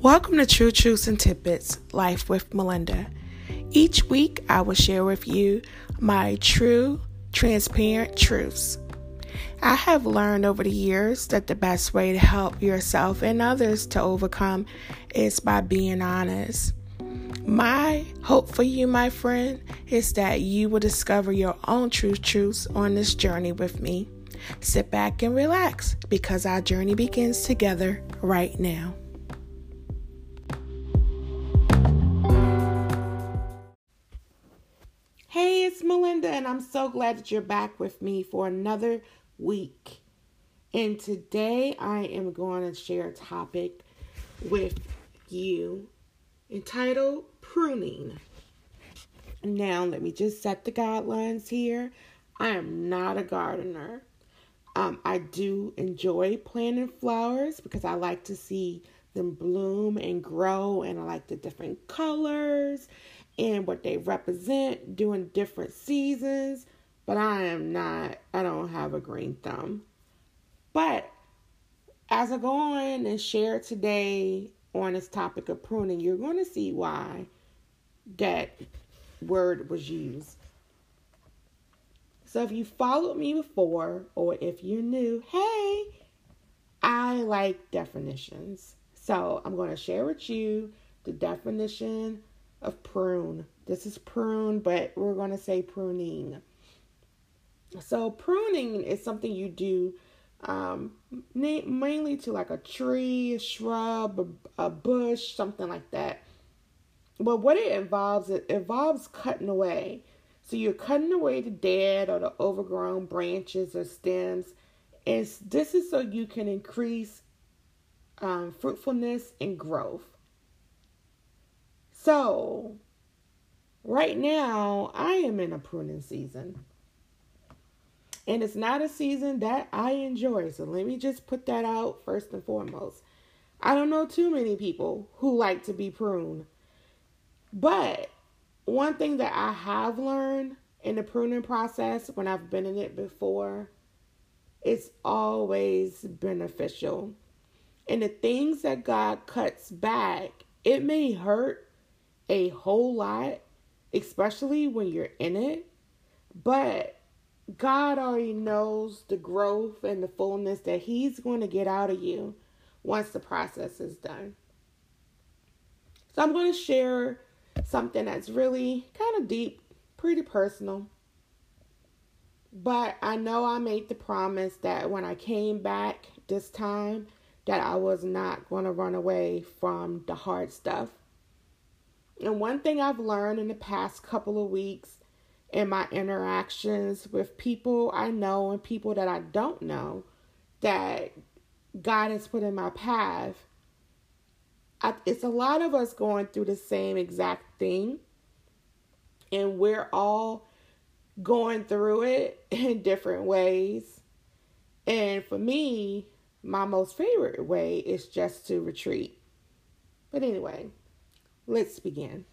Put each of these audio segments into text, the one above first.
Welcome to True Truths and Tidbits Life with Melinda. Each week, I will share with you my true, transparent truths. I have learned over the years that the best way to help yourself and others to overcome is by being honest. My hope for you, my friend, is that you will discover your own true truths on this journey with me. Sit back and relax because our journey begins together right now. Hey, it's Melinda, and I'm so glad that you're back with me for another week. And today I am going to share a topic with you entitled Pruning. Now, let me just set the guidelines here. I am not a gardener. Um, I do enjoy planting flowers because I like to see them bloom and grow, and I like the different colors and what they represent during different seasons. But I am not, I don't have a green thumb. But as I go on and share today on this topic of pruning, you're going to see why that word was used. So if you followed me before, or if you're new, hey, I like definitions. So I'm going to share with you the definition of prune. This is prune, but we're going to say pruning. So pruning is something you do um, mainly to like a tree, a shrub, a, a bush, something like that. But what it involves, it involves cutting away so you're cutting away the dead or the overgrown branches or stems. And this is so you can increase um, fruitfulness and growth. So, right now, I am in a pruning season. And it's not a season that I enjoy. So, let me just put that out first and foremost. I don't know too many people who like to be pruned. But one thing that I have learned in the pruning process when I've been in it before, it's always beneficial. And the things that God cuts back, it may hurt a whole lot, especially when you're in it, but God already knows the growth and the fullness that He's going to get out of you once the process is done. So I'm going to share something that's really kind of deep, pretty personal. But I know I made the promise that when I came back this time that I was not going to run away from the hard stuff. And one thing I've learned in the past couple of weeks in my interactions with people I know and people that I don't know that God has put in my path I, it's a lot of us going through the same exact thing, and we're all going through it in different ways. And for me, my most favorite way is just to retreat. But anyway, let's begin.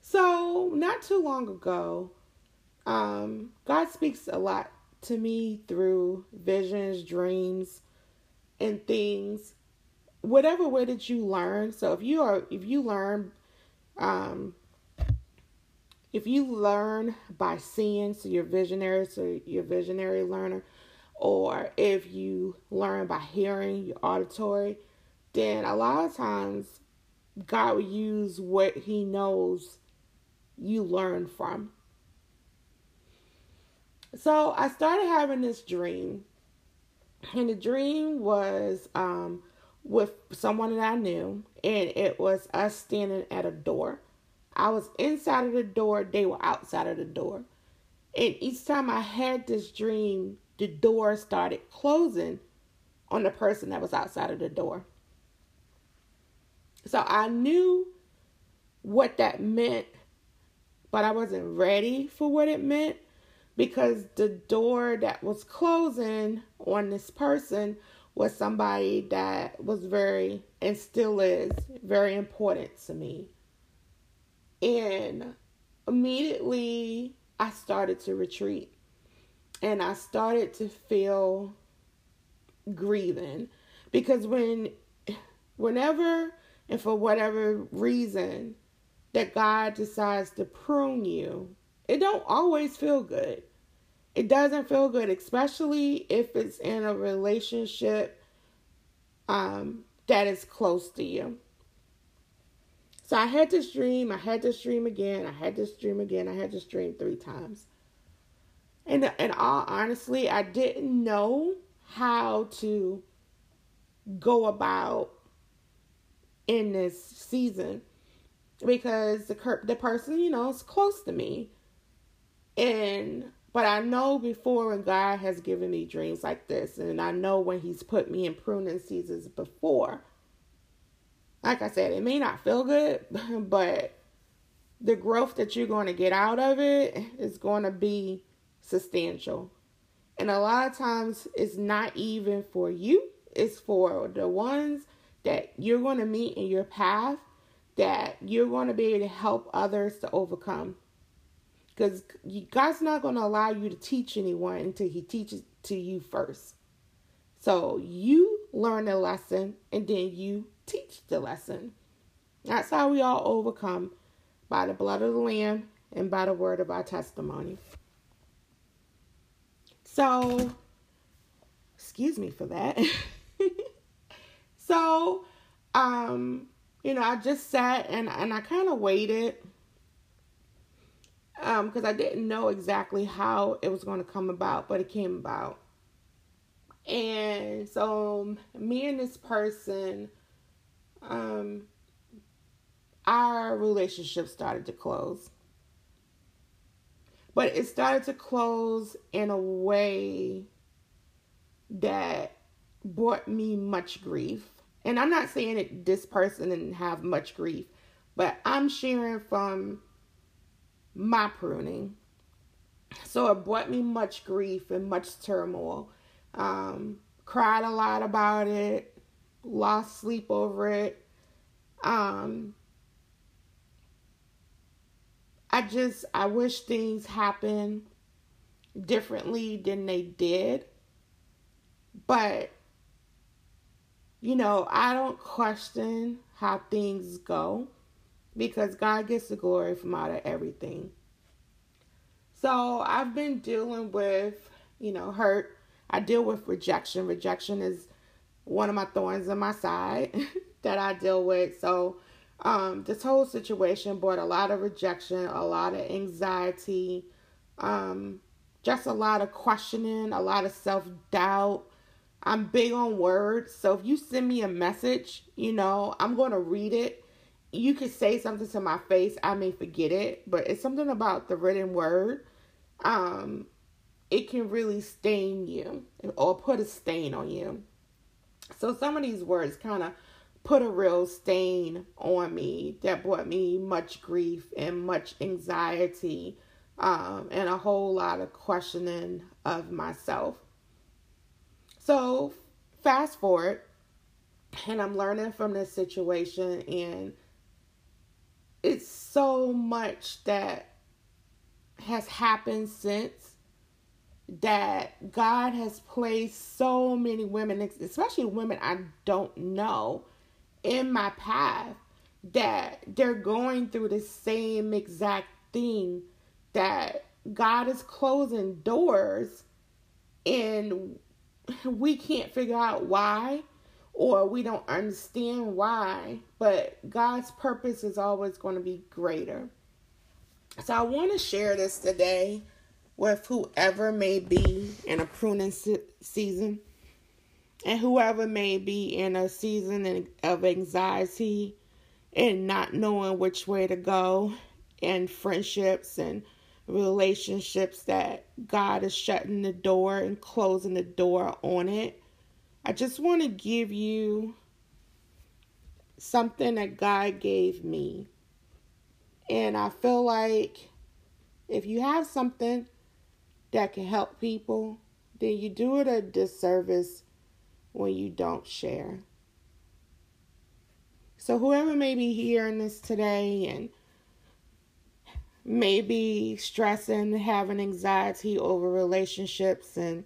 So, not too long ago, um, God speaks a lot to me through visions, dreams, and things whatever way that you learn. So if you are if you learn um if you learn by seeing, so you're visionary, so you're visionary learner, or if you learn by hearing, your auditory, then a lot of times God will use what He knows you learn from. So I started having this dream, and the dream was um, with someone that I knew, and it was us standing at a door. I was inside of the door, they were outside of the door. And each time I had this dream, the door started closing on the person that was outside of the door. So I knew what that meant, but I wasn't ready for what it meant because the door that was closing on this person was somebody that was very and still is very important to me. And immediately I started to retreat and I started to feel grieving because when whenever and for whatever reason that God decides to prune you, it don't always feel good. It doesn't feel good, especially if it's in a relationship um, that is close to you. So I had to stream, I had to stream again, I had to stream again, I had to stream three times. And in all honestly, I didn't know how to go about in this season because the the person, you know, is close to me. And but I know before when God has given me dreams like this, and I know when He's put me in pruning seasons before like I said, it may not feel good, but the growth that you're going to get out of it is going to be substantial. And a lot of times it's not even for you, it's for the ones that you're going to meet in your path that you're going to be able to help others to overcome. Because God's not going to allow you to teach anyone until He teaches to you first. So you learn the lesson and then you teach the lesson. That's how we all overcome by the blood of the Lamb and by the word of our testimony. So, excuse me for that. so, um, you know, I just sat and and I kind of waited um because I didn't know exactly how it was going to come about, but it came about. And so me and this person um, our relationship started to close. But it started to close in a way that brought me much grief. And I'm not saying that this person didn't have much grief, but I'm sharing from my pruning. So it brought me much grief and much turmoil. Um, cried a lot about it, lost sleep over it. Um, I just I wish things happened differently than they did. But you know, I don't question how things go because God gets the glory from out of everything. So I've been dealing with, you know, hurt. I deal with rejection. Rejection is one of my thorns in my side that I deal with. So, um, this whole situation brought a lot of rejection, a lot of anxiety, um, just a lot of questioning, a lot of self doubt. I'm big on words. So if you send me a message, you know, I'm going to read it. You could say something to my face. I may forget it, but it's something about the written word. Um, it can really stain you or put a stain on you. So some of these words kind of put a real stain on me that brought me much grief and much anxiety um, and a whole lot of questioning of myself. So fast forward, and I'm learning from this situation, and it's so much that has happened since that God has placed so many women, especially women I don't know, in my path that they're going through the same exact thing that God is closing doors and we can't figure out why or we don't understand why, but God's purpose is always going to be greater. So I want to share this today with whoever may be in a pruning season and whoever may be in a season of anxiety and not knowing which way to go and friendships and relationships that God is shutting the door and closing the door on it. I just want to give you something that God gave me. And I feel like if you have something that can help people, then you do it a disservice when you don't share. So, whoever may be hearing this today and maybe stressing, having anxiety over relationships, and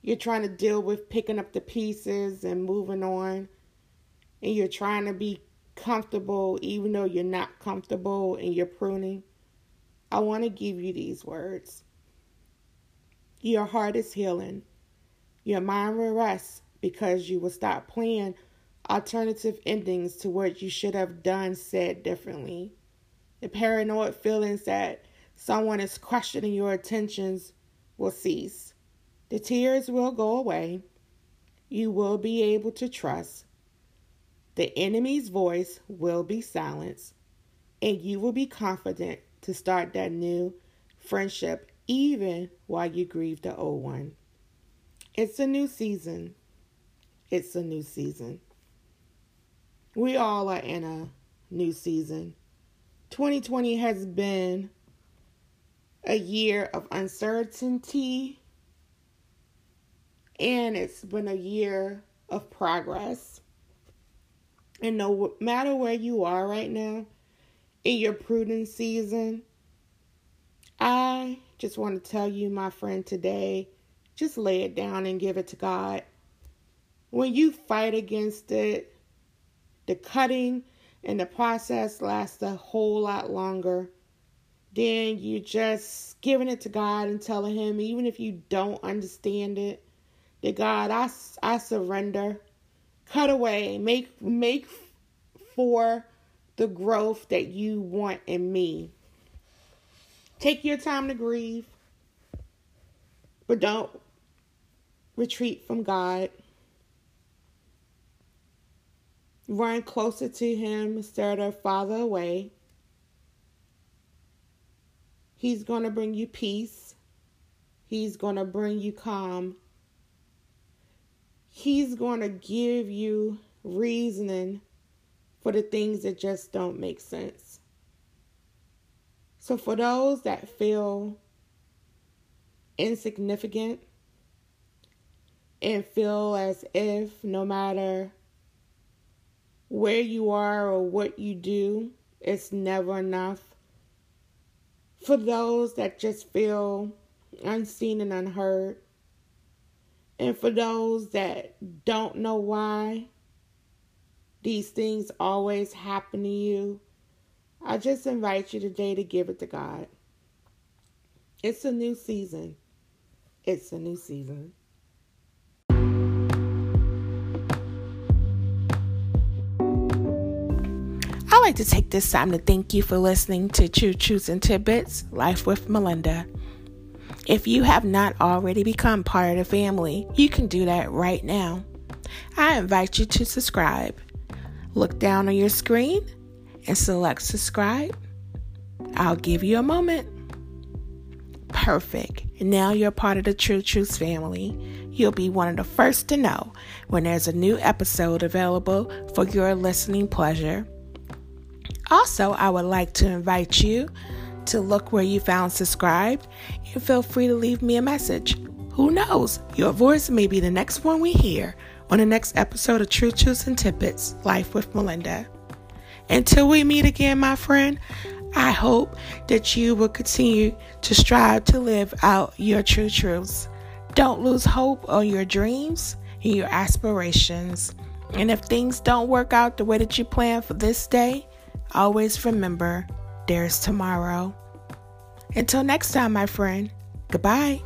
you're trying to deal with picking up the pieces and moving on, and you're trying to be comfortable even though you're not comfortable and you're pruning, I want to give you these words. Your heart is healing. Your mind will rest because you will stop playing alternative endings to what you should have done, said differently. The paranoid feelings that someone is questioning your intentions will cease. The tears will go away. You will be able to trust. The enemy's voice will be silenced, and you will be confident to start that new friendship even while you grieve the old one. It's a new season. It's a new season. We all are in a new season. 2020 has been a year of uncertainty and it's been a year of progress. And no matter where you are right now in your prudent season, I just want to tell you, my friend, today, just lay it down and give it to God. When you fight against it, the cutting and the process lasts a whole lot longer then you just giving it to God and telling Him, even if you don't understand it, that God, I, I surrender. Cut away. Make make for the growth that you want in me. Take your time to grieve, but don't retreat from God. Run closer to Him instead of farther away. He's going to bring you peace. He's going to bring you calm. He's going to give you reasoning for the things that just don't make sense. So, for those that feel insignificant and feel as if no matter where you are or what you do, it's never enough for those that just feel unseen and unheard, and for those that don't know why these things always happen to you, I just invite you today to give it to God. It's a new season. It's a new season. I'd like to take this time to thank you for listening to True Truths and Tidbits Life with Melinda. If you have not already become part of the family, you can do that right now. I invite you to subscribe. Look down on your screen and select subscribe. I'll give you a moment. Perfect. Now you're part of the True Truths family. You'll be one of the first to know when there's a new episode available for your listening pleasure. Also, I would like to invite you to look where you found subscribed and feel free to leave me a message. Who knows? Your voice may be the next one we hear on the next episode of True Truths and Tidbits Life with Melinda. Until we meet again, my friend, I hope that you will continue to strive to live out your true truths. Don't lose hope on your dreams and your aspirations. And if things don't work out the way that you plan for this day, Always remember there's tomorrow. Until next time, my friend, goodbye.